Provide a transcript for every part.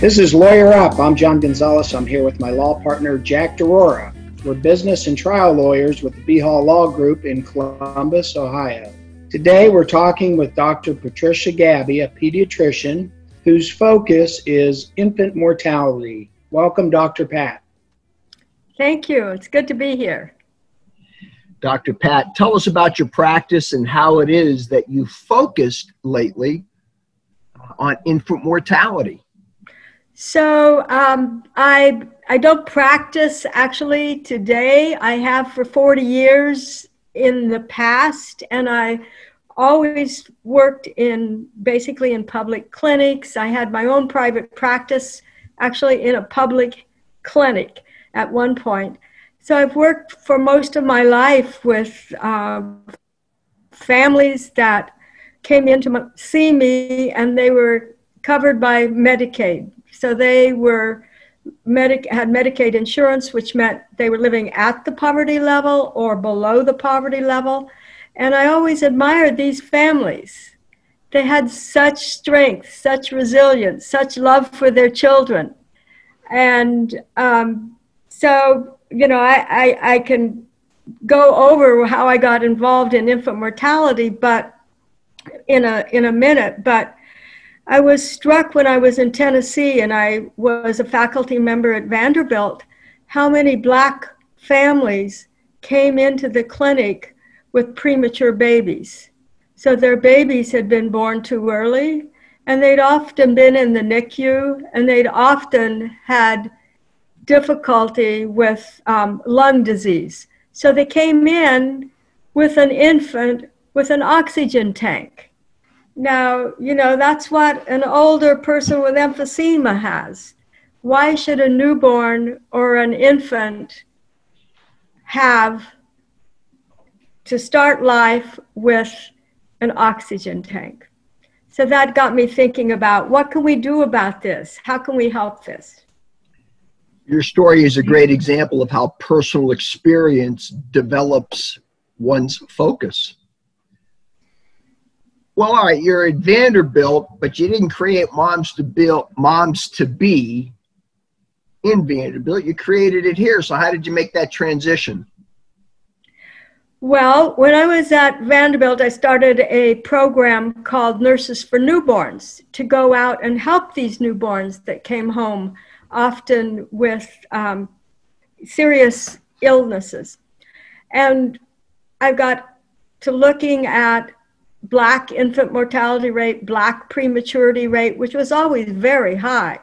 This is Lawyer Up. I'm John Gonzalez. I'm here with my law partner, Jack D'Aurora. We're business and trial lawyers with the Behal Law Group in Columbus, Ohio. Today, we're talking with Dr. Patricia Gabbe, a pediatrician whose focus is infant mortality. Welcome, Dr. Pat. Thank you. It's good to be here. Dr. Pat, tell us about your practice and how it is that you focused lately on infant mortality. So um, I I don't practice actually today. I have for 40 years in the past, and I always worked in basically in public clinics. I had my own private practice actually in a public clinic at one point. So I've worked for most of my life with uh, families that came in to see me and they were covered by Medicaid. So they were had Medicaid insurance, which meant they were living at the poverty level or below the poverty level. And I always admired these families. They had such strength, such resilience, such love for their children. And um, so, you know, I, I, I can go over how I got involved in infant mortality, but in a in a minute. But I was struck when I was in Tennessee and I was a faculty member at Vanderbilt how many black families came into the clinic with premature babies. So their babies had been born too early and they'd often been in the NICU and they'd often had difficulty with um, lung disease. So they came in with an infant with an oxygen tank. Now, you know, that's what an older person with emphysema has. Why should a newborn or an infant have to start life with an oxygen tank? So that got me thinking about what can we do about this? How can we help this? Your story is a great example of how personal experience develops one's focus. Well, all right, you're at Vanderbilt, but you didn't create moms to build moms to be in Vanderbilt. You created it here. So how did you make that transition? Well, when I was at Vanderbilt, I started a program called Nurses for Newborns to go out and help these newborns that came home, often with um, serious illnesses. And I got to looking at black infant mortality rate, black prematurity rate, which was always very high.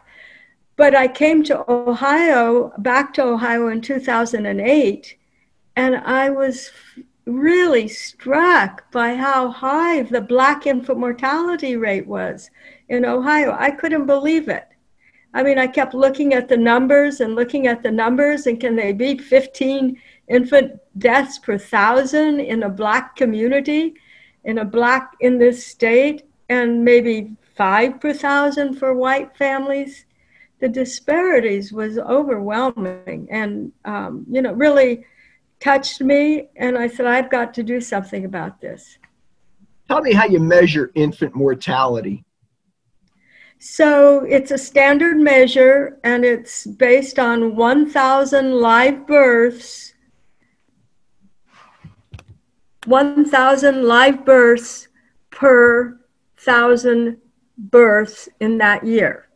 But I came to Ohio, back to Ohio in 2008, and I was really struck by how high the black infant mortality rate was in Ohio. I couldn't believe it. I mean, I kept looking at the numbers and looking at the numbers, and can they be 15 infant deaths per thousand in a black community? In a black in this state and maybe five per thousand for white families the disparities was overwhelming and um, you know really touched me and i said i've got to do something about this. Tell me how you measure infant mortality. So it's a standard measure and it's based on 1000 live births 1,000 live births per thousand births in that year.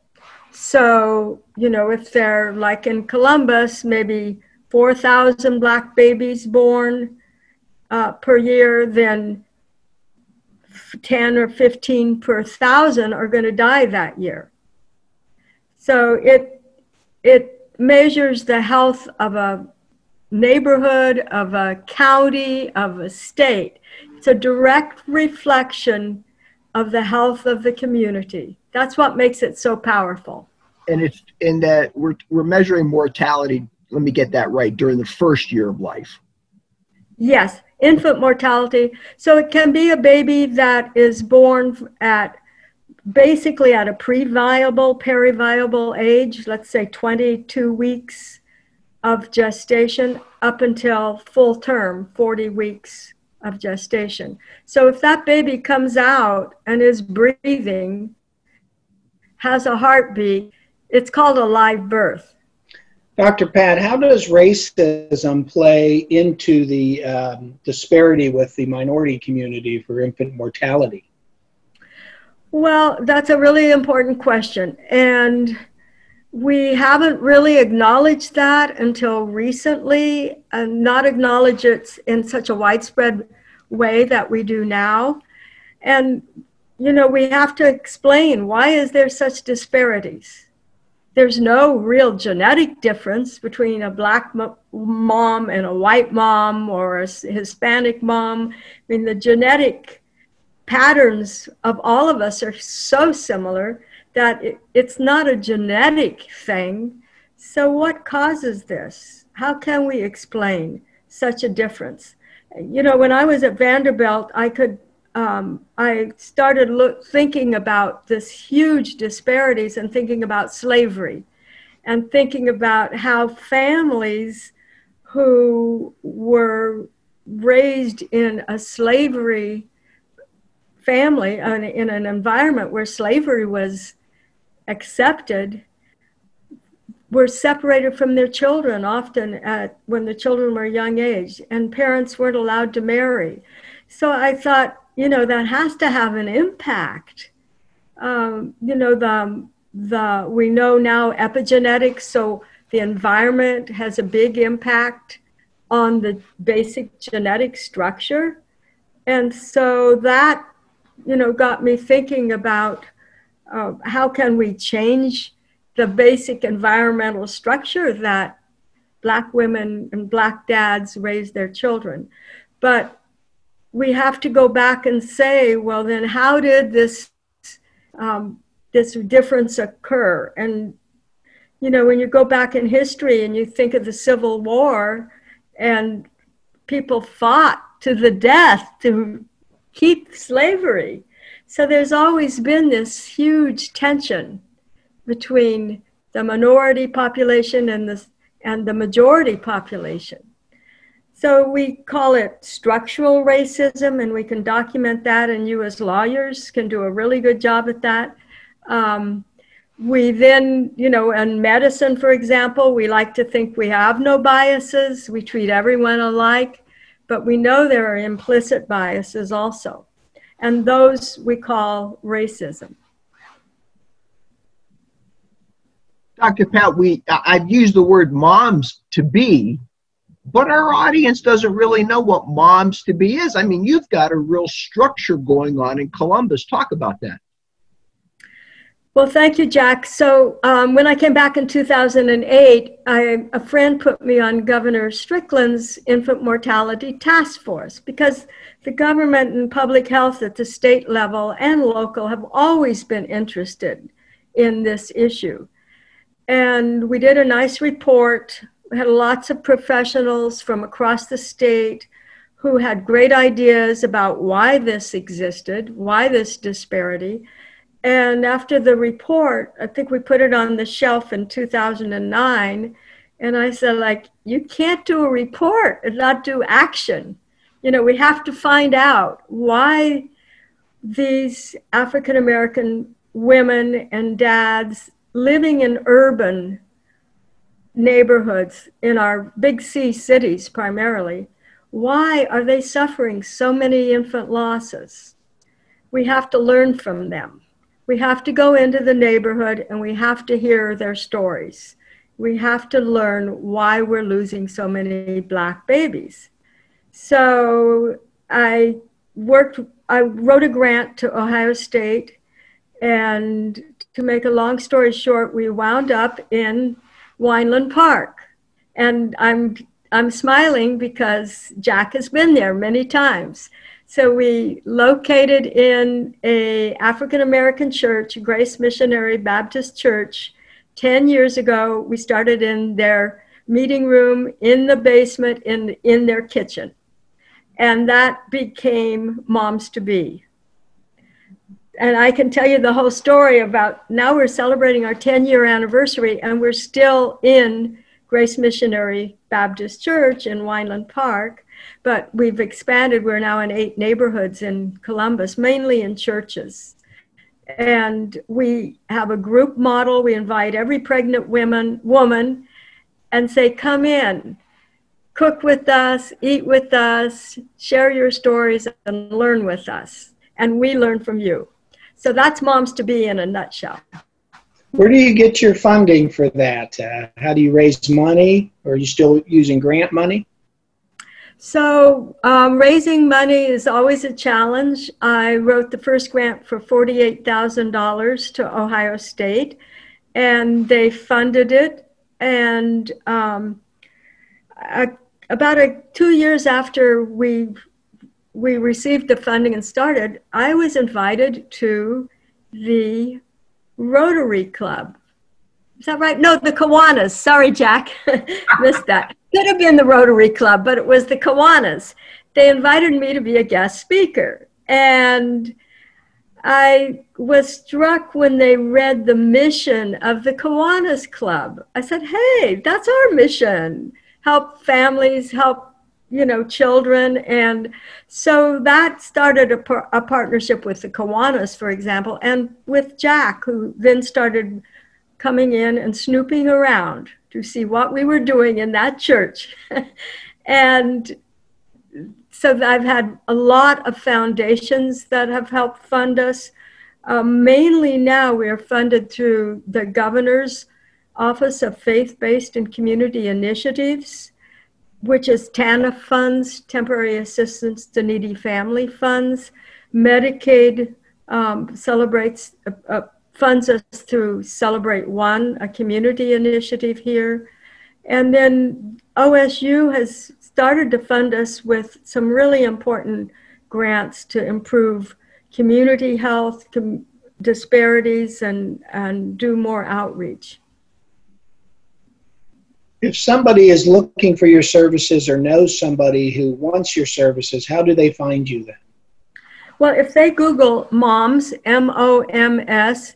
So, you know, if they're like in Columbus, maybe 4,000 black babies born uh, per year, then 10 or 15 per thousand are going to die that year. So it, it measures the health of a neighborhood, of a county, of a state. It's a direct reflection of the health of the community. That's what makes it so powerful. And it's in that we're we're measuring mortality. Let me get that right during the first year of life. Yes, infant mortality. So it can be a baby that is born at basically at a pre-viable, peri-viable age, let's say 22 weeks of gestation up until full term, 40 weeks of gestation. So if that baby comes out and is breathing, has a heartbeat, it's called a live birth. Dr. Pat, how does racism play into the um, disparity with the minority community for infant mortality? Well, that's a really important question. And we haven't really acknowledged that until recently, and not acknowledge it in such a widespread way that we do now. And, you know, we have to explain why is there such disparities? There's no real genetic difference between a black mom and a white mom or a Hispanic mom. I mean, the genetic patterns of all of us are so similar that it, it's not a genetic thing. So, what causes this? How can we explain such a difference? You know, when I was at Vanderbilt, I could um, I started look, thinking about this huge disparities and thinking about slavery and thinking about how families who were raised in a slavery family in an environment where slavery was accepted were separated from their children often at when the children were young age and parents weren't allowed to marry. So i thought you know that has to have an impact. Um, you know the the we know now epigenetics so the environment has a big impact on the basic genetic structure. And so that you know got me thinking about uh, how can we change the basic environmental structure that black women and black dads raise their children? But we have to go back and say well then how did this um, this difference occur? And you know when you go back in history and you think of the civil war and people fought to the death to keep slavery so there's always been this huge tension between the minority population and the, and the majority population. So we call it structural racism, and we can document that, and you as lawyers can do a really good job at that. Um, we then, you know, in medicine, for example, we like to think we have no biases, we treat everyone alike, but we know there are implicit biases also and those we call racism. Dr. Pat, we I've used the word moms to be, but our audience doesn't really know what moms to be is. I mean, you've got a real structure going on in Columbus. Talk about that. Well, thank you, Jack. So um, when I came back in 2008, I, a friend put me on Governor Strickland's infant mortality task force because the government and public health at the state level and local have always been interested in this issue. And we did a nice report. We had lots of professionals from across the state who had great ideas about why this existed, why this disparity and after the report, I think we put it on the shelf in 2009. And I said, like, you can't do a report and not do action. You know, we have to find out why these African American women and dads living in urban neighborhoods in our big C cities primarily, why are they suffering so many infant losses? We have to learn from them we have to go into the neighborhood and we have to hear their stories. We have to learn why we're losing so many black babies. So I worked, I wrote a grant to Ohio State, and to make a long story short, we wound up in Weinland Park. And I'm I'm smiling because Jack has been there many times. So we located in a African American church, Grace Missionary Baptist Church. 10 years ago, we started in their meeting room, in the basement, in, in their kitchen. And that became Moms to Be. And I can tell you the whole story about now we're celebrating our 10 year anniversary and we're still in Grace Missionary Baptist Church in Weinland Park but we've expanded. We're now in eight neighborhoods in Columbus, mainly in churches. and we have a group model. We invite every pregnant woman woman and say, "Come in, cook with us, eat with us, share your stories, and learn with us." And we learn from you. So that's Moms to Be in a nutshell. Where do you get your funding for that? Uh, how do you raise money? Are you still using grant money? So, um, raising money is always a challenge. I wrote the first grant for $48,000 to Ohio State, and they funded it. And um, a, about a, two years after we we received the funding and started, I was invited to the Rotary Club. Is that right? No, the Kiwanis. Sorry, Jack. Missed that. Could have been the Rotary Club, but it was the Kiwanis. They invited me to be a guest speaker. And I was struck when they read the mission of the Kiwanis Club. I said, hey, that's our mission help families, help you know children and so that started a, par- a partnership with the Kiwanis, for example and with jack who then started coming in and snooping around to see what we were doing in that church. and so I've had a lot of foundations that have helped fund us. Um, mainly now we are funded through the governor's Office of Faith Based and Community Initiatives, which is TANF funds, Temporary Assistance to Needy Family funds. Medicaid um, celebrates, uh, uh, funds us through Celebrate One, a community initiative here. And then OSU has started to fund us with some really important grants to improve community health, com- disparities, and, and do more outreach. If somebody is looking for your services or knows somebody who wants your services, how do they find you then? Well, if they Google MOMS, M O M S,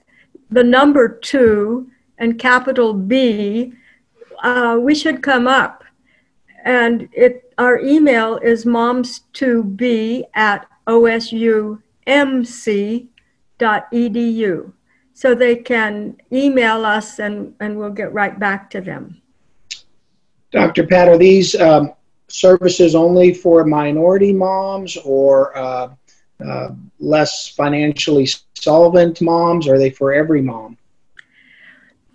the number two and capital B, uh, we should come up. And it, our email is moms2b at osumc.edu. So they can email us and, and we'll get right back to them. Dr. Pat, are these um, services only for minority moms or uh, uh, less financially solvent moms? Or are they for every mom?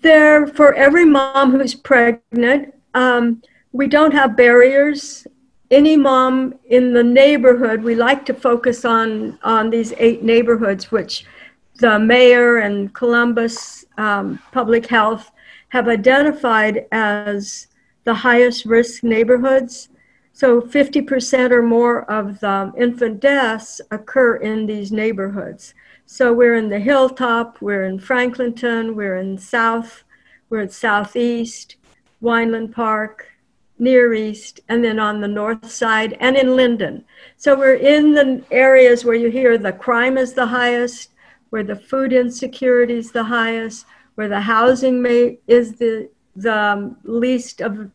They're for every mom who's pregnant. Um, we don't have barriers. Any mom in the neighborhood, we like to focus on, on these eight neighborhoods, which the mayor and Columbus um, Public Health have identified as the highest risk neighborhoods. So 50% or more of the um, infant deaths occur in these neighborhoods. So we're in the Hilltop, we're in Franklinton, we're in South, we're at Southeast, Weinland Park, Near East, and then on the north side, and in Linden. So we're in the areas where you hear the crime is the highest, where the food insecurity is the highest, where the housing may, is the, the least of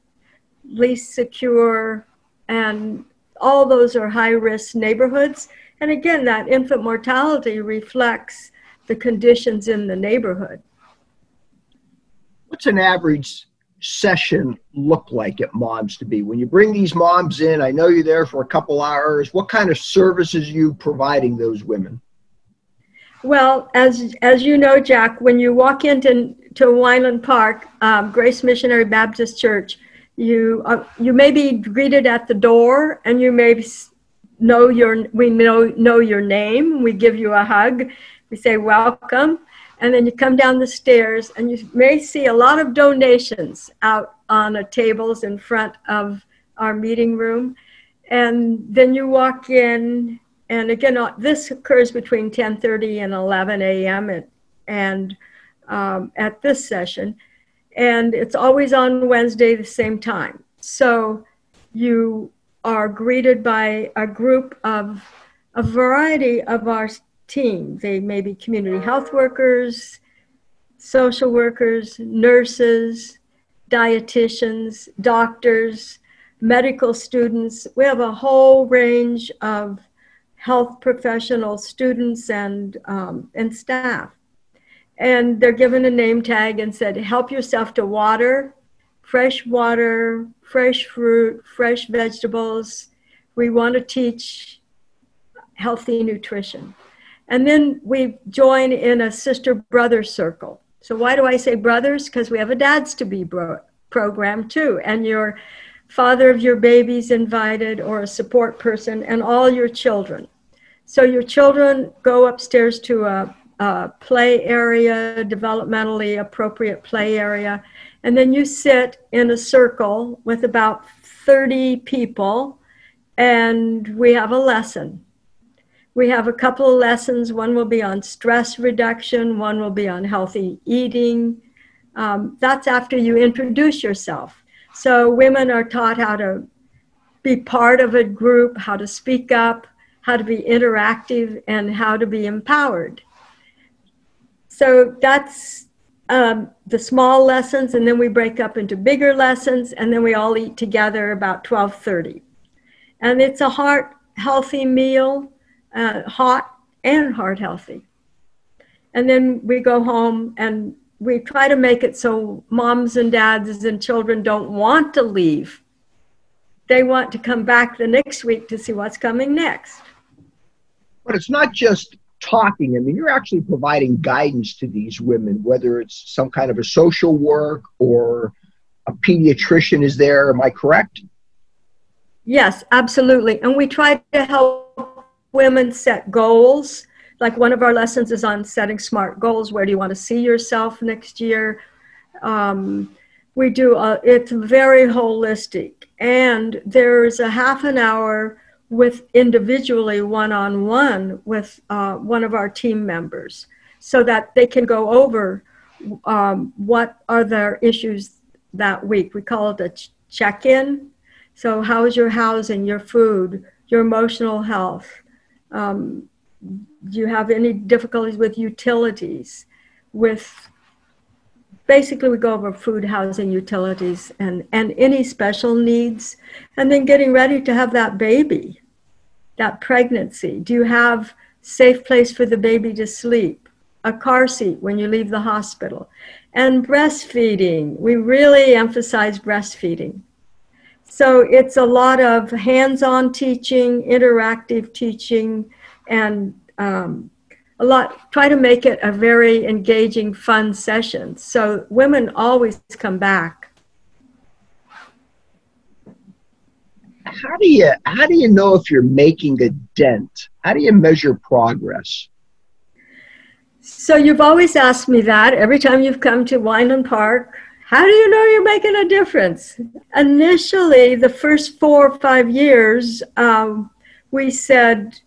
least secure, and all those are high risk neighborhoods. And again, that infant mortality reflects the conditions in the neighborhood. What's an average session look like at Moms to Be? When you bring these moms in, I know you're there for a couple hours. What kind of services you providing those women? Well, as as you know, Jack, when you walk into to Weinland Park, um, Grace Missionary Baptist Church, you uh, you may be greeted at the door and you may know your we know know your name. We give you a hug. We say welcome. And then you come down the stairs and you may see a lot of donations out on the tables in front of our meeting room. And then you walk in and again uh, this occurs between 10:30 and 11 a.m. and, and um, at this session and it's always on Wednesday the same time. So you are greeted by a group of a variety of our team. They may be community health workers, social workers, nurses, dietitians, doctors, medical students. We have a whole range of health professionals, students, and, um, and staff. And they're given a name tag and said, help yourself to water, fresh water, fresh fruit, fresh vegetables. We want to teach healthy nutrition. And then we join in a sister brother circle. So, why do I say brothers? Because we have a dads to be bro- program too. And your father of your baby's invited, or a support person, and all your children. So, your children go upstairs to a, a play area, developmentally appropriate play area. And then you sit in a circle with about 30 people, and we have a lesson we have a couple of lessons. One will be on stress reduction, one will be on healthy eating. Um, that's after you introduce yourself. So women are taught how to be part of a group, how to speak up, how to be interactive, and how to be empowered. So that's um, the small lessons, and then we break up into bigger lessons, and then we all eat together about 12:30. And it's a heart healthy meal uh, hot and heart healthy. And then we go home and we try to make it so moms and dads and children don't want to leave. They want to come back the next week to see what's coming next. But it's not just talking. I mean, you're actually providing guidance to these women, whether it's some kind of a social work or a pediatrician is there. Am I correct? Yes, absolutely. And we try to help women set goals. Like one of our lessons is on setting smart goals. Where do you want to see yourself next year? Um, we do, a, it's very holistic. And there's a half an hour with individually one on one with uh, one of our team members so that they can go over um, what are their issues that week. We call it a ch- check in. So, how's your housing, your food, your emotional health? Um, do you have any difficulties with utilities? With basically, we go over food, housing, utilities, and, and any special needs, and then getting ready to have that baby, that pregnancy. Do you have safe place for the baby to sleep? A car seat when you leave the hospital, and breastfeeding. We really emphasize breastfeeding. So it's a lot of hands on teaching, interactive teaching, and um, a lot, try to make it a very engaging, fun session. So women always come back. How do you how do you know if you're making a dent? How do you measure progress? So you've always asked me that every time you've come to Weinland Park how do you know you're making a difference? Initially, the first four or five years, um, we said,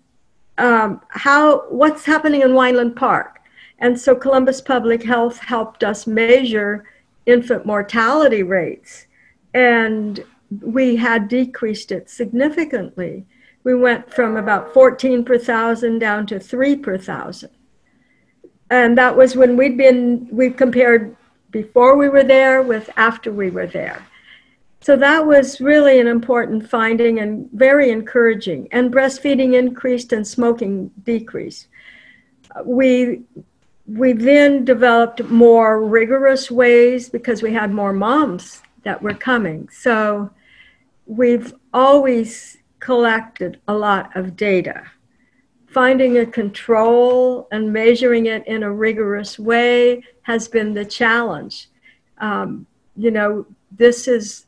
um, "How? What's happening in Weinland Park?" And so Columbus Public Health helped us measure infant mortality rates, and we had decreased it significantly. We went from about 14 per thousand down to three per thousand. And that was when we'd been, we compared before we were there with after we were there. So that was really an important finding and very encouraging. And breastfeeding increased and smoking decreased. We we then developed more rigorous ways because we had more moms that were coming. So we've always collected a lot of data. Finding a control and measuring it in a rigorous way has been the challenge. Um, you know, this is,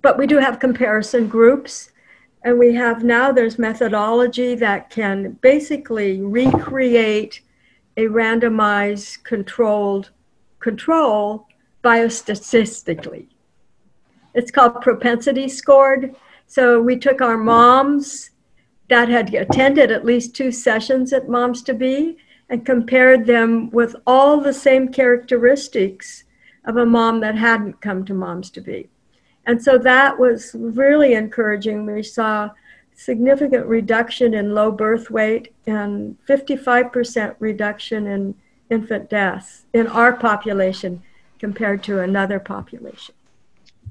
but we do have comparison groups, and we have now there's methodology that can basically recreate a randomized controlled control biostatistically. It's called propensity scored. So we took our moms that had attended at least two sessions at Moms to Be and compared them with all the same characteristics of a mom that hadn't come to Moms to Be. And so that was really encouraging. We saw significant reduction in low birth weight and 55% reduction in infant deaths in our population compared to another population.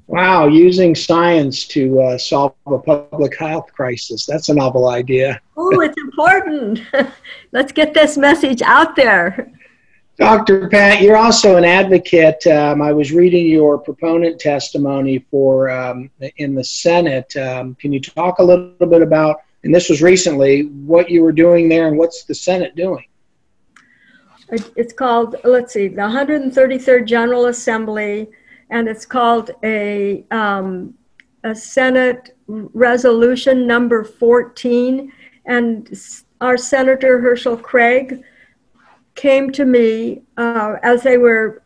Wow, using science to uh, solve a public health crisis. That's a novel idea. Oh, it's important. Let's get this message out there. Dr. Pat, you're also an advocate. Um, I was reading your proponent testimony for um, in the Senate. Um, can you talk a little bit about, and this was recently, what you were doing there and what's the Senate doing? It's called, let's see, the 133rd General Assembly, and it's called a, um, a Senate Resolution Number 14. And our Senator Hearcel Craig came to me uh, as they were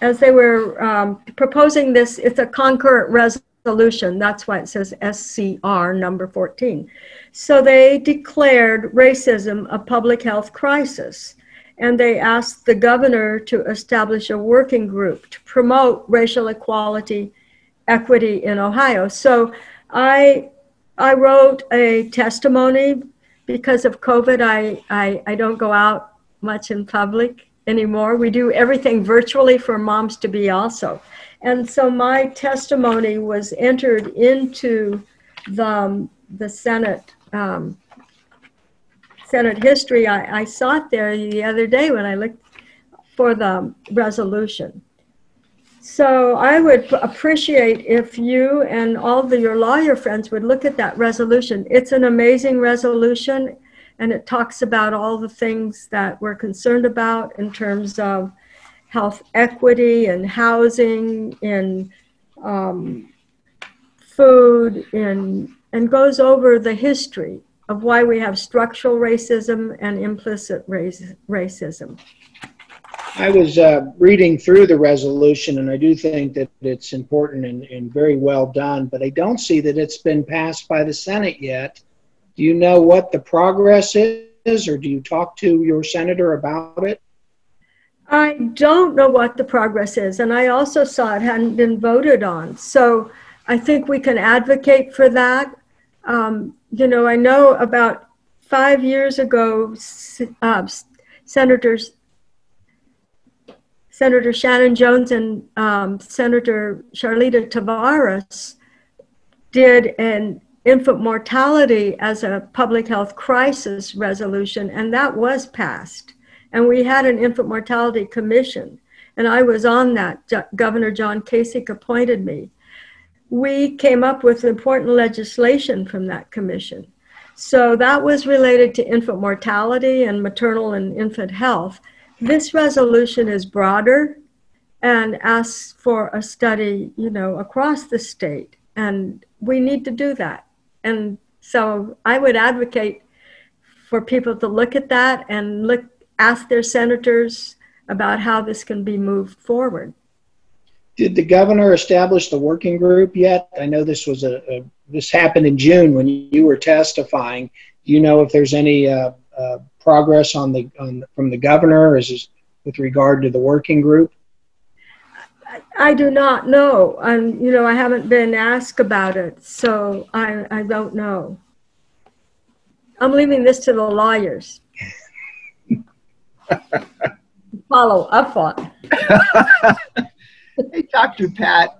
as they were um, proposing this. It's a concurrent resolution. That's why it says SCR number 14. So they declared racism a public health crisis, and they asked the governor to establish a working group to promote racial equality, equity in Ohio. So I I wrote a testimony because of COVID, I, I, I don't go out much in public anymore. We do everything virtually for moms to be also. And so my testimony was entered into the, um, the Senate um, History. I, I saw it there the other day when I looked for the resolution. So I would appreciate if you and all of your lawyer friends would look at that resolution. It's an amazing resolution, and it talks about all the things that we're concerned about in terms of health equity and housing and um, food and, and goes over the history of why we have structural racism and implicit race, racism. I was uh, reading through the resolution, and I do think that it's important and, and, very well done, but I don't see that it's been passed by the Senate yet. Do you know what the progress is, or do you talk to your senator about it? I don't know what the progress is, and I also saw it hadn't been voted on. So I think we can advocate for that. Um, you know, I know about five years ago, uh, Senators Senator Shannon Jones and um, Senator Charleta Tavares did an infant mortality as a public health crisis resolution, and that was passed. And we had an infant mortality commission, and I was on that. Governor John Kasich appointed me. We came up with important legislation from that commission. So that was related to infant mortality and maternal and infant health. This resolution is broader and asks for a study, you know, across the state. And we need to do that. And so I would advocate for people to look at that and look, ask their senators about how this can be moved forward. Did the governor establish the working group yet? I know this was a, a this happened in June when you were testifying. Do you know if there's any uh, uh, progress on the on from the governor as with regard to the working group? I do not know. I'm, you know, I haven't been asked about it, so I, I don't know. I'm leaving this to the lawyers. Follow up on. hey, Dr. Pat,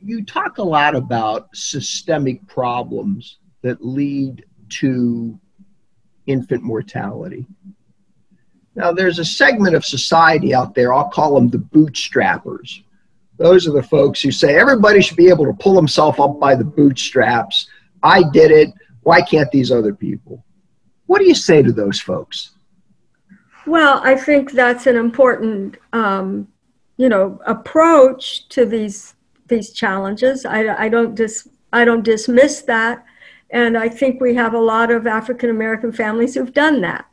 you talk a lot about systemic problems that lead to infant mortality. Now, there's a segment of society out there, I'll call them the bootstrappers. Those are the folks who say everybody should be able to pull himself up by the bootstraps. I did it. Why can't these other people? What do you say to those folks? Well, I think that's an important, um, you know, approach to these these challenges. I, I don't dis I don't dismiss that, and I think we have a lot of African American families who've done that.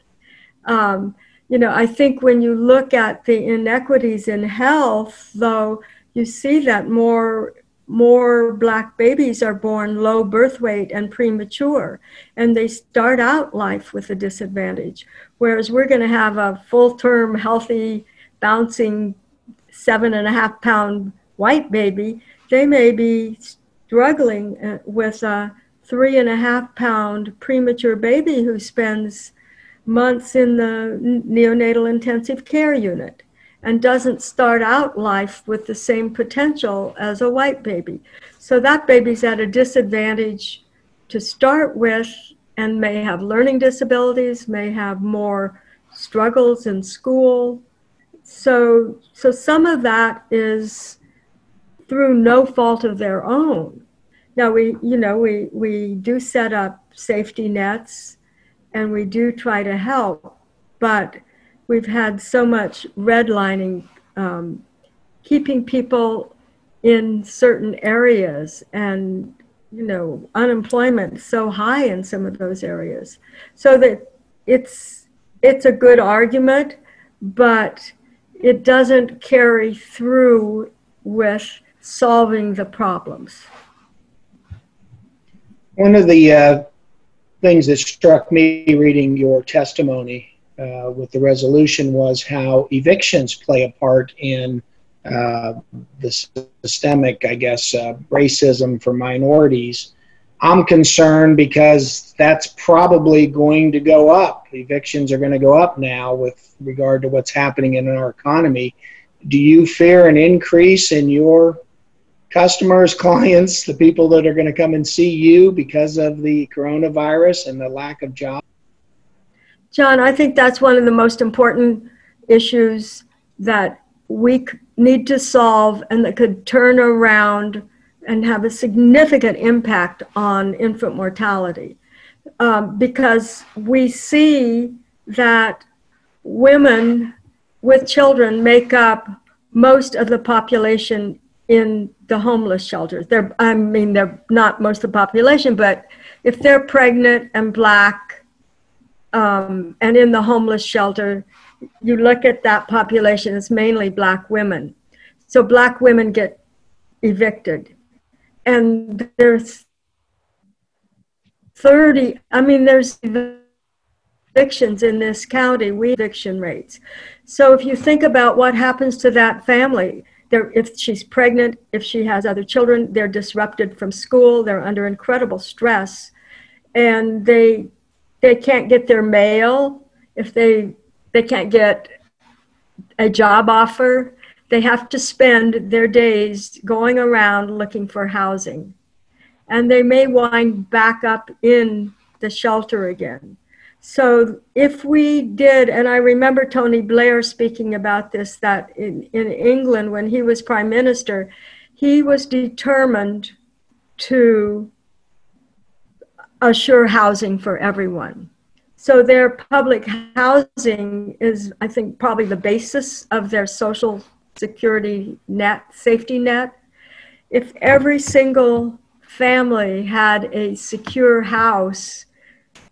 Um, you know, I think when you look at the inequities in health, though, you see that more more black babies are born low birth weight and premature, and they start out life with a disadvantage. Whereas we're going to have a full term, healthy, bouncing seven and a half pound white baby, they may be struggling uh, with a three and a half pound premature baby who spends months in the neonatal intensive care unit. and doesn't start out life with the same potential as a white baby. So that baby's at a disadvantage to start with and may have learning disabilities, may have more struggles in school. So, so some of that is through no fault of their own. Now we, you know, we, we do set up safety nets and we do try to help, but we've had so much redlining, um, keeping people in certain areas and you know unemployment so high in some of those areas so that it's it's a good argument but it doesn't carry through with solving the problems one of the uh, things that struck me reading your testimony uh, with the resolution was how evictions play a part in uh, the systemic, I guess, uh, racism for minorities. I'm concerned because that's probably going to go up. Evictions are going to go up now with regard to what's happening in our economy. Do you fear an increase in your customers, clients, the people that are going to come and see you because of the coronavirus and the lack of jobs? John, I think that's one of the most important issues that we need to solve and that could turn around and have a significant impact on infant mortality. Um, because we see that women with children make up most of the population in the homeless shelters. They're, I mean, they're not most of the population, but if they're pregnant and black um, and in the homeless shelter, you look at that population, it's mainly black women. So black women get evicted. And there's 30, I mean, there's evictions in this county, we eviction rates. So if you think about what happens to that family, if she's pregnant, if she has other children, they're disrupted from school, they're under incredible stress, and they they can't get their mail if they they can't get a job offer. They have to spend their days going around looking for housing. And they may wind back up in the shelter again. So if we did, and I remember Tony Blair speaking about this, that in, in England, when he was prime minister, he was determined to assure housing for everyone. So their public housing is, I think, probably the basis of their social security net, safety net. If every single family had a secure house,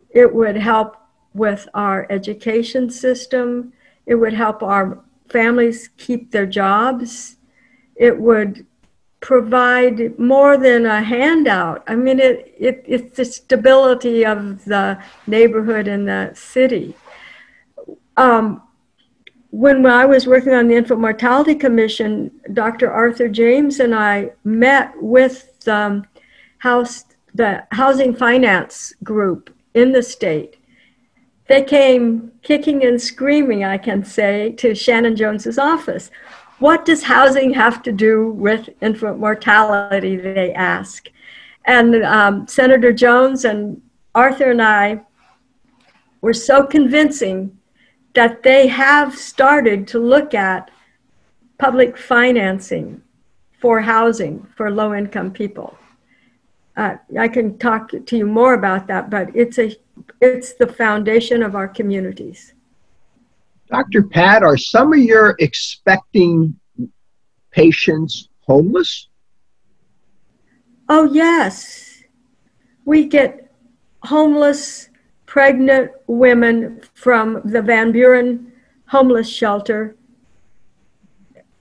it would help with our education system. It would help our families keep their jobs. It would provide more than a handout. I mean, it, it, it's the stability of the neighborhood and the city. Um, when I was working on the Infant Mortality Commission, Dr. Arthur James and I met with the house, the housing finance group in the state. They came kicking and screaming, I can say, to Shannon Jones's office. What does housing have to do with infant mortality? They ask. And um, Senator Jones and Arthur and I were so convincing that they have started to look at public financing for housing for low income people. Uh, I can talk to you more about that, but it's a it's the foundation of our communities. Dr. Pat, are some of your expecting patients homeless? Oh, yes. We get homeless, pregnant women from the Van Buren homeless shelter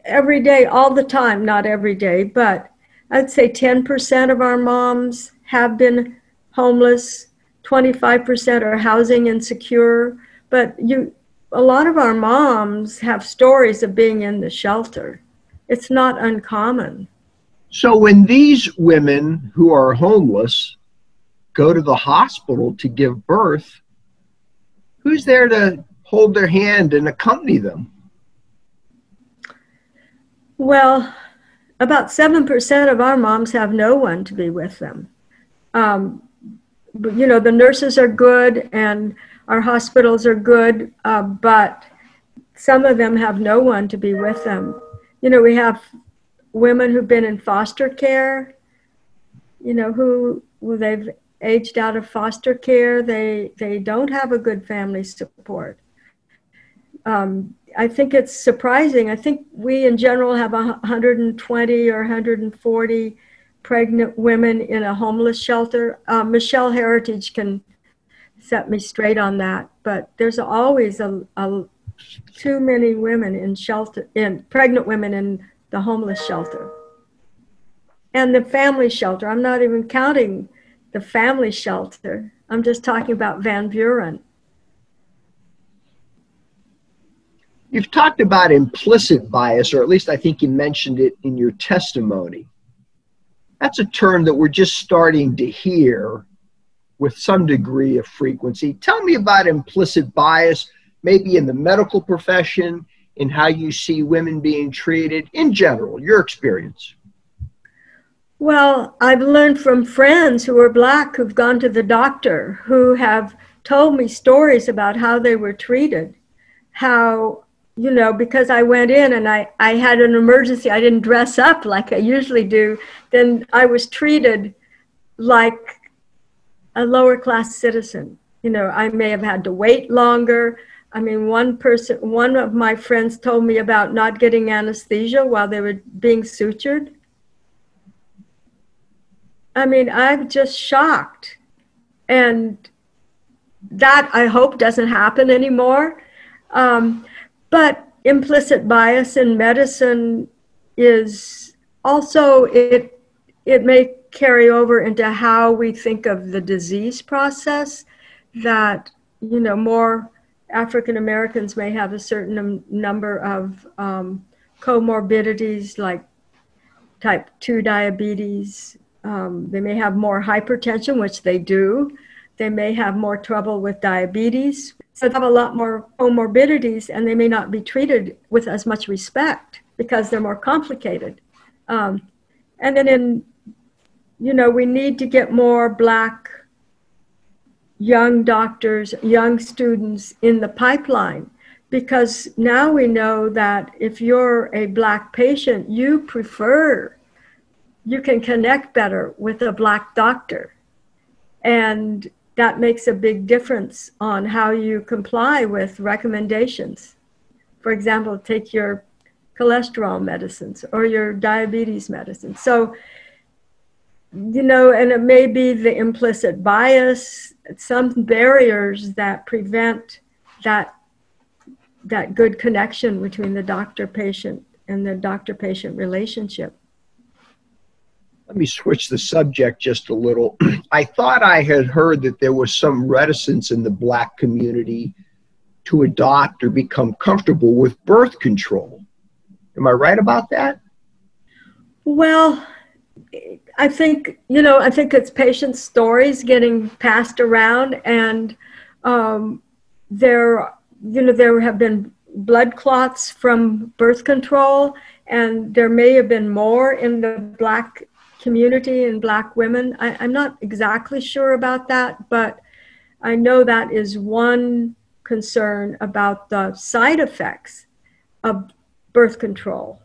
every day, all the time, not every day, but I'd say 10% of our moms have been homeless, 25% are housing insecure, but you a lot of our moms have stories of being in the shelter. It's not uncommon. So when these women who are homeless go to the hospital to give birth, who's there to hold their hand and accompany them? Well, about 7% of our moms have no one to be with them. Um, but, you know, the nurses are good and our hospitals are good, uh, but some of them have no one to be with them. You know, we have women who've been in foster care, you know, who well, they've aged out of foster care. They they don't have a good family support. Um, I think it's surprising. I think we in general have 120 or 140 pregnant women in a homeless shelter. Uh, Michelle Heritage can set me straight on that, but there's always a, a too many women in shelter, in pregnant women in the homeless shelter. And the family shelter. I'm not even counting the family shelter. I'm just talking about Van Buren. You've talked about implicit bias, or at least I think you mentioned it in your testimony. That's a term that we're just starting to hear with some degree of frequency. Tell me about implicit bias, maybe in the medical profession, in how you see women being treated in general, your experience? Well, I've learned from friends who are black who've gone to the doctor who have told me stories about how they were treated. How, you know, because I went in and I, I had an emergency, I didn't dress up like I usually do, then I was treated like a lower class citizen. You know, I may have had to wait longer. I mean, one person, one of my friends told me about not getting anesthesia while they were being sutured. I mean, I'm just shocked. And that I hope doesn't happen anymore. Um, but implicit bias in medicine is also, it, it may carry over into how we think of the disease process that, you know, more African Americans may have a certain number of um, comorbidities like type 2 diabetes. Um, they may have more hypertension, which they do. They may have more trouble with diabetes. So they have a lot more comorbidities and they may not be treated with as much respect because they're more complicated. Um, and then in, you know, we need to get more black young doctors, young students in the pipeline. Because now we know that if you're a black patient, you prefer, you can connect better with a black doctor. And that makes a big difference on how you comply with recommendations. For example, take your cholesterol medicines or your diabetes medicine. So, you know, and it may be the implicit bias some barriers that prevent that that good connection between the doctor patient and the doctor patient relationship. Let me switch the subject just a little. I thought I had heard that there was some reticence in the black community to adopt or become comfortable with birth control. Am I right about that? Well, I think you know I think it's patient stories getting passed around, and um, there you know there have been blood clots from birth control, and there may have been more in the black community and black women. I, I'm not exactly sure about that, but I know that is one concern about the side effects of birth control.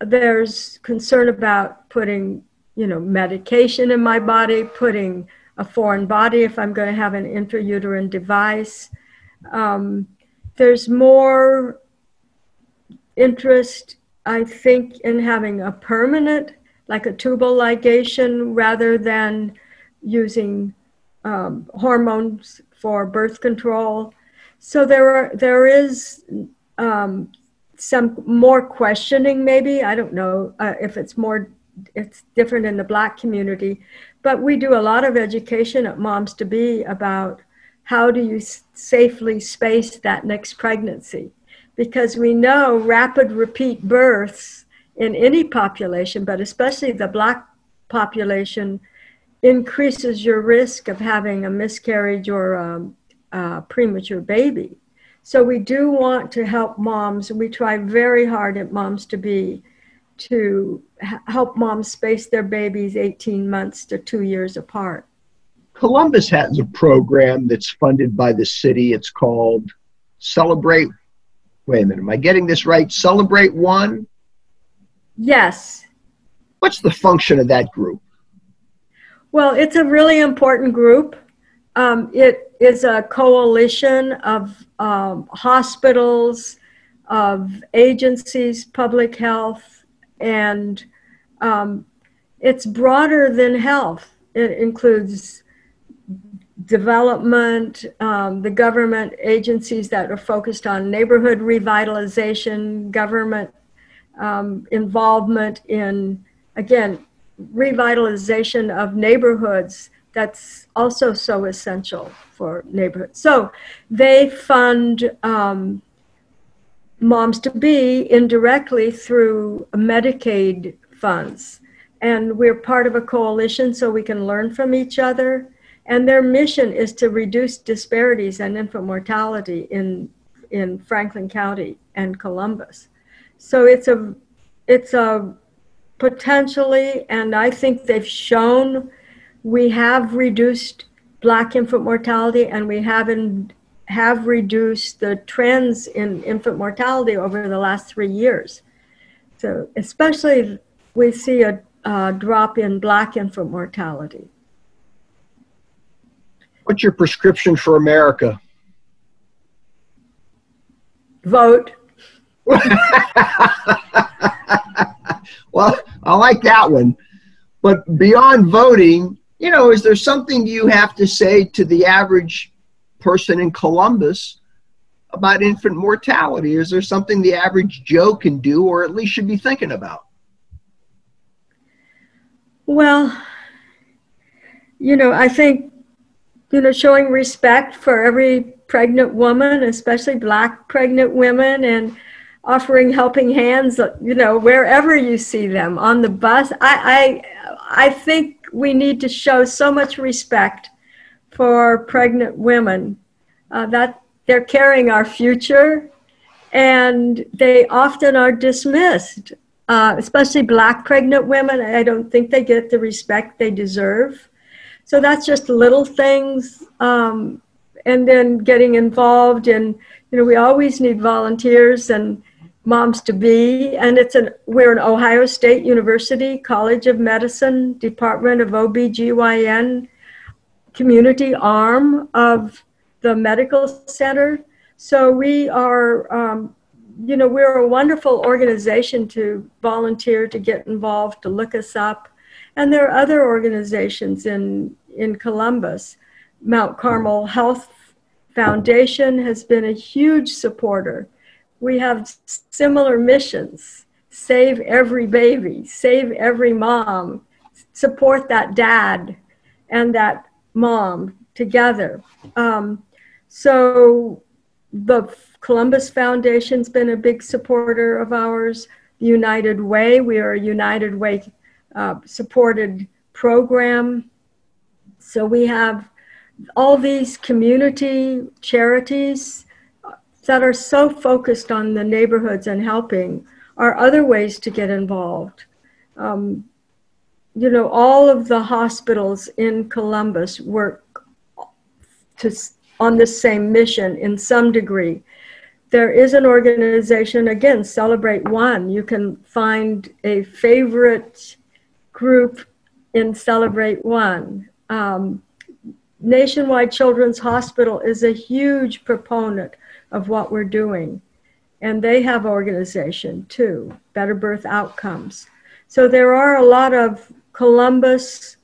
There's concern about putting you know, medication in my body, putting a foreign body if I'm going to have an intrauterine device. Um, there's more interest, I think, in having a permanent, like a tubal ligation, rather than using um, hormones for birth control. So there are there is um, some more questioning, maybe I don't know uh, if it's more it's different in the black community but we do a lot of education at moms to be about how do you safely space that next pregnancy because we know rapid repeat births in any population but especially the black population increases your risk of having a miscarriage or a, a premature baby so we do want to help moms we try very hard at moms to be to help moms space their babies 18 months to two years apart. Columbus has a program that's funded by the city. It's called Celebrate. Wait a minute, am I getting this right? Celebrate One? Yes. What's the function of that group? Well, it's a really important group. Um, it is a coalition of um, hospitals, of agencies, public health, and um, it's broader than health. It includes development, um, the government agencies that are focused on neighborhood revitalization, government um, involvement in, again, revitalization of neighborhoods that's also so essential for neighborhoods. So they fund um, moms to be indirectly through Medicaid funds. And we're part of a coalition so we can learn from each other. And their mission is to reduce disparities and infant mortality in, in Franklin County and Columbus. So it's a, it's a potentially, and I think they've shown we have reduced black infant mortality and we have in, have reduced the trends in infant mortality over the last three years. So especially we see a, a drop in black infant mortality. What's your prescription for America? Vote. well, I like that one. But beyond voting, you know, is there something you have to say to the average person in Columbus about infant mortality? Is there something the average Joe can do or at least should be thinking about? Well, you know, I think, you know, showing respect for every pregnant woman, especially black pregnant women, and offering helping hands, you know, wherever you see them on the bus. I, I, I think we need to show so much respect for pregnant women uh, that they're carrying our future and they often are dismissed, uh, especially black pregnant women. I don't think they get the respect they deserve. So that's just little things. Um, and then getting involved in, you know, we always need volunteers and moms to be and it's an we're an ohio state university college of medicine department of obgyn community arm of the medical center. So we are um, you know we're a wonderful organization to volunteer to get involved to look us up. And there are other organizations in in columbus. Mount carmel health foundation has been a huge supporter we have similar missions save every baby, save every mom, support that dad and that mom together. Um, so the Columbus Foundation's been a big supporter of ours. The United Way, we are a United Way uh, supported program. So we have all these community charities that are so focused on the neighborhoods and helping are other ways to get involved. Um, you know, all of the hospitals in Columbus work to, on the same mission in some degree. There is an organization, again, Celebrate One. You can find a favorite group in Celebrate One. Um, Nationwide Children's Hospital is a huge proponent of what we're doing. And they have organization too, Better Birth Outcomes. So there are a lot of Columbus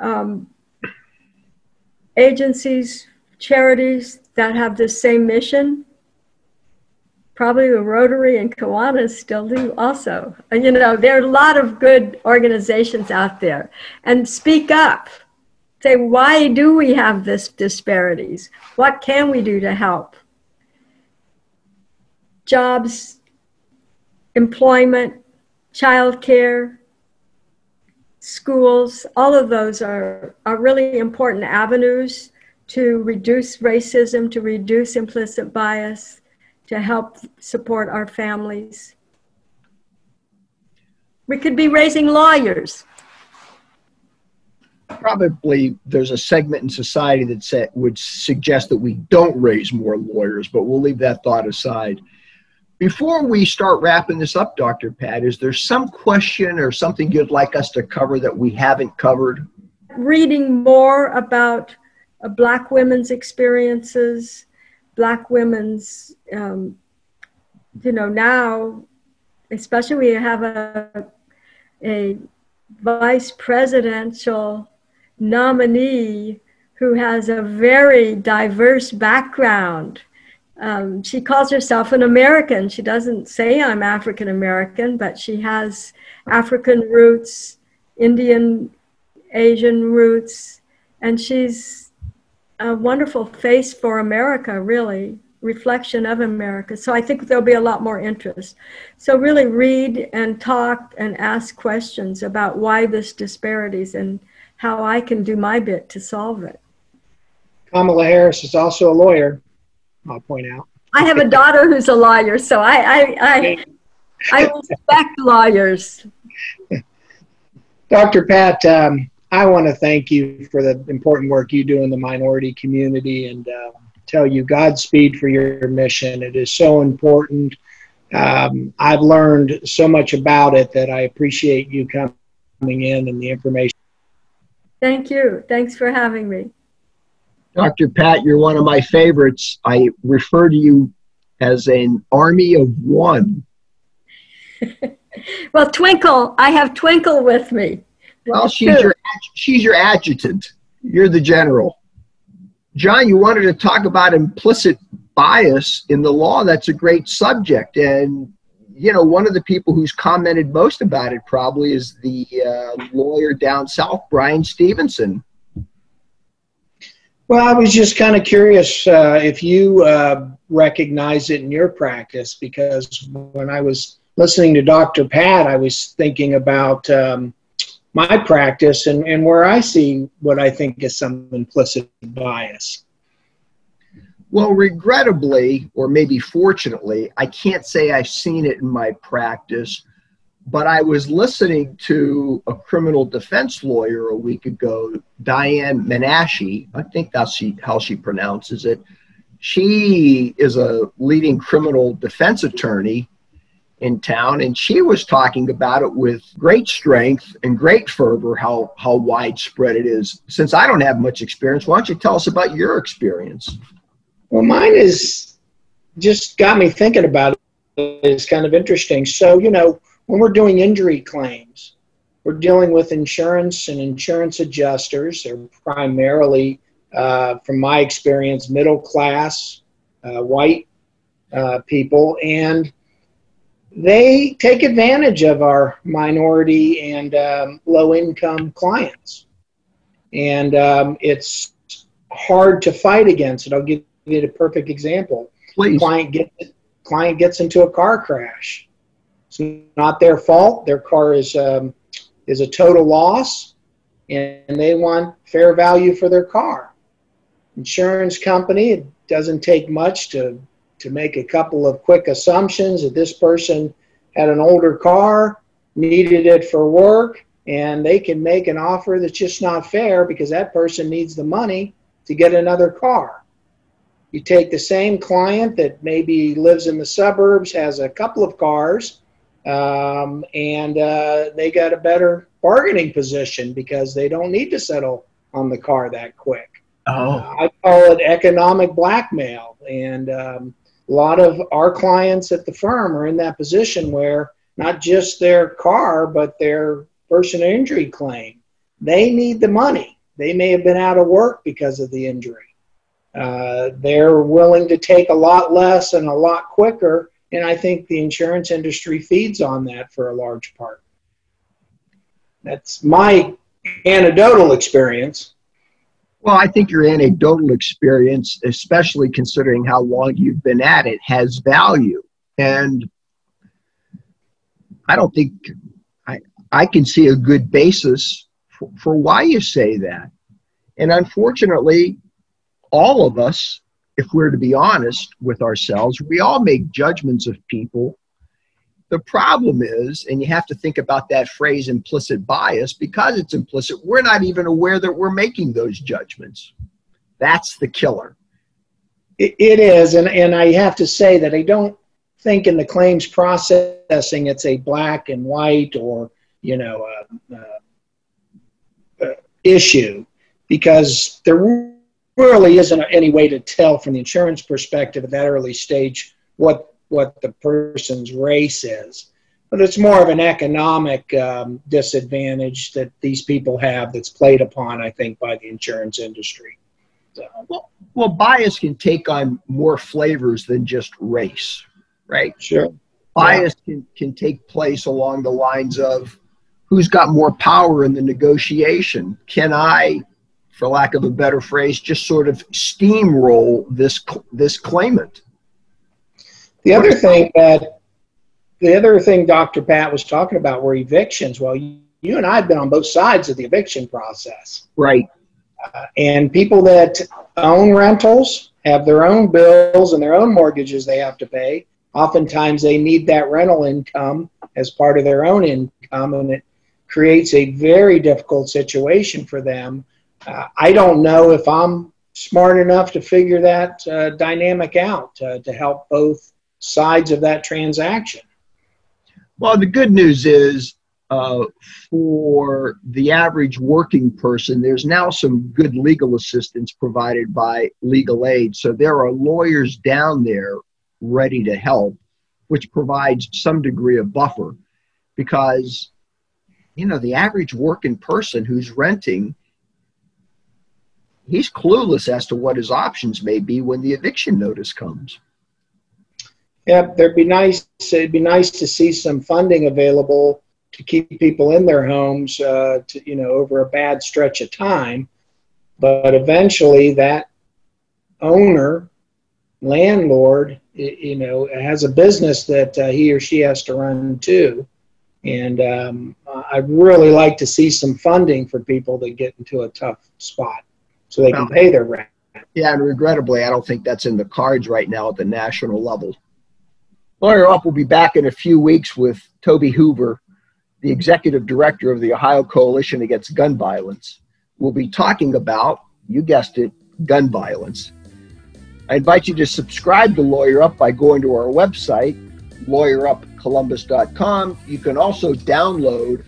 um, agencies, charities that have the same mission. Probably the Rotary and Kiwanis still do also. You know, there are a lot of good organizations out there. And speak up. Say, why do we have this disparities? What can we do to help? Jobs, employment, childcare, schools, all of those are, are really important avenues to reduce racism, to reduce implicit bias, to help support our families. We could be raising lawyers. Probably there's a segment in society that would suggest that we don't raise more lawyers, but we'll leave that thought aside. Before we start wrapping this up, Dr. Pat, is there some question or something you'd like us to cover that we haven't covered? Reading more about uh, Black women's experiences, Black women's, um, you know, now, especially we have a, a vice presidential nominee who has a very diverse background um, she calls herself an American. She doesn't say I'm African American, but she has African roots, Indian, Asian roots, and she's a wonderful face for America, really, reflection of America. So I think there'll be a lot more interest. So really read and talk and ask questions about why this disparities and how I can do my bit to solve it. Kamala Harris is also a lawyer. I'll point out. I have a daughter who's a lawyer, so I I I, I respect lawyers. Dr. Pat, um, I want to thank you for the important work you do in the minority community and uh, tell you Godspeed for your mission. It is so important. Um, I've learned so much about it that I appreciate you coming in and the information. Thank you. Thanks for having me. Dr. Pat, you're one of my favorites. I refer to you as an army of one. well, Twinkle, I have Twinkle with me. Well, she's your she's your adjutant. You're the general. John, you wanted to talk about implicit bias in the law. That's a great subject, and you know one of the people who's commented most about it probably is the uh, lawyer down south, Bryan Stevenson. Well, I was just kind of curious uh, if you uh, recognize it in your practice because when I was listening to Dr. Pat, I was thinking about um, my practice and, and where I see what I think is some implicit bias. Well, regrettably, or maybe fortunately, I can't say I've seen it in my practice but I was listening to a criminal defense lawyer a week ago, Diane Menashe. I think that's she, how she pronounces it. She is a leading criminal defense attorney in town, and she was talking about it with great strength and great fervor how, how widespread it is. Since I don't have much experience, why don't you tell us about your experience? Well, mine is just got me thinking about it. It's kind of interesting. So, you know, when we're doing injury claims, we're dealing with insurance and insurance adjusters. They're primarily, uh, from my experience, middle class, uh, white uh, people, and they take advantage of our minority and um, low income clients. And um, it's hard to fight against it. I'll give you a perfect example. Please. Client, get, client gets into a car crash it's not their fault. Their car is um, is a total loss, and they want fair value for their car. Insurance company, it doesn't take much to to make a couple of quick assumptions that this person had an older car, needed it for work, and they can make an offer that's just not fair because that person needs the money to get another car. You take the same client that maybe lives in the suburbs, has a couple of cars, um, and uh, they got a better bargaining position because they don't need to settle on the car that quick. Oh. Uh, I call it economic blackmail, and um, a lot of our clients at the firm are in that position where not just their car, but their personal injury claim, they need the money. They may have been out of work because of the injury. Uh, they're willing to take a lot less and a lot quicker and I think the insurance industry feeds on that for a large part. That's my anecdotal experience. Well, I think your anecdotal experience, especially considering how long you've been at it, has value. And I don't think I, I can see a good basis for, for why you say that. And unfortunately, all of us if we're to be honest with ourselves, we all make judgments of people. the problem is, and you have to think about that phrase implicit bias, because it's implicit, we're not even aware that we're making those judgments. That's the killer. it, it is, and, and I have to say that I don't think in the claims processing it's a black and white or, you know, uh, uh, uh, issue because there really isn't any way to tell from the insurance perspective at that early stage what what the person's race is. But it's more of an economic um, disadvantage that these people have that's played upon, I think, by the insurance industry. So. Well, well, bias can take on more flavors than just race, right? Sure. Bias yeah. can, can take place along the lines of who's got more power in the negotiation. Can I for lack of a better phrase, just sort of steamroll this this claimant. The other thing that the other thing Dr. Pat was talking about were evictions. Well, you, you and I have been on both sides of the eviction process. Right. Uh, and people that own rentals have their own bills and their own mortgages they have to pay. Oftentimes, they need that rental income as part of their own income, and it creates a very difficult situation for them I don't know if I'm smart enough to figure that uh, dynamic out uh, to help both sides of that transaction. Well, the good news is uh, for the average working person, there's now some good legal assistance provided by legal aid. So there are lawyers down there ready to help, which provides some degree of buffer because, you know, the average working person who's renting he's clueless as to what his options may be when the eviction notice comes. Yeah, there'd be nice. It'd be nice to see some funding available to keep people in their homes, uh, to you know, over a bad stretch of time. But eventually, that owner, landlord, you know, has a business that uh, he or she has to run too. And um, I'd really like to see some funding for people that get into a tough spot so they can pay their rent. Yeah, and regrettably, I don't think that's in the cards right now at the national level. Lawyer Up will be back in a few weeks with Toby Hoover, the executive director of the Ohio Coalition Against Gun Violence. We'll be talking about, you guessed it, gun violence. I invite you to subscribe to Lawyer Up by going to our website, lawyerupcolumbus.com. You can also download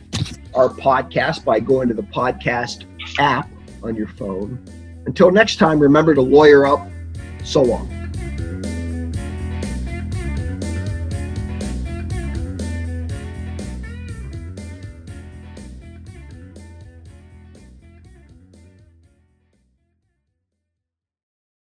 our podcast by going to the podcast app on your phone. Until next time, remember to lawyer up. So long.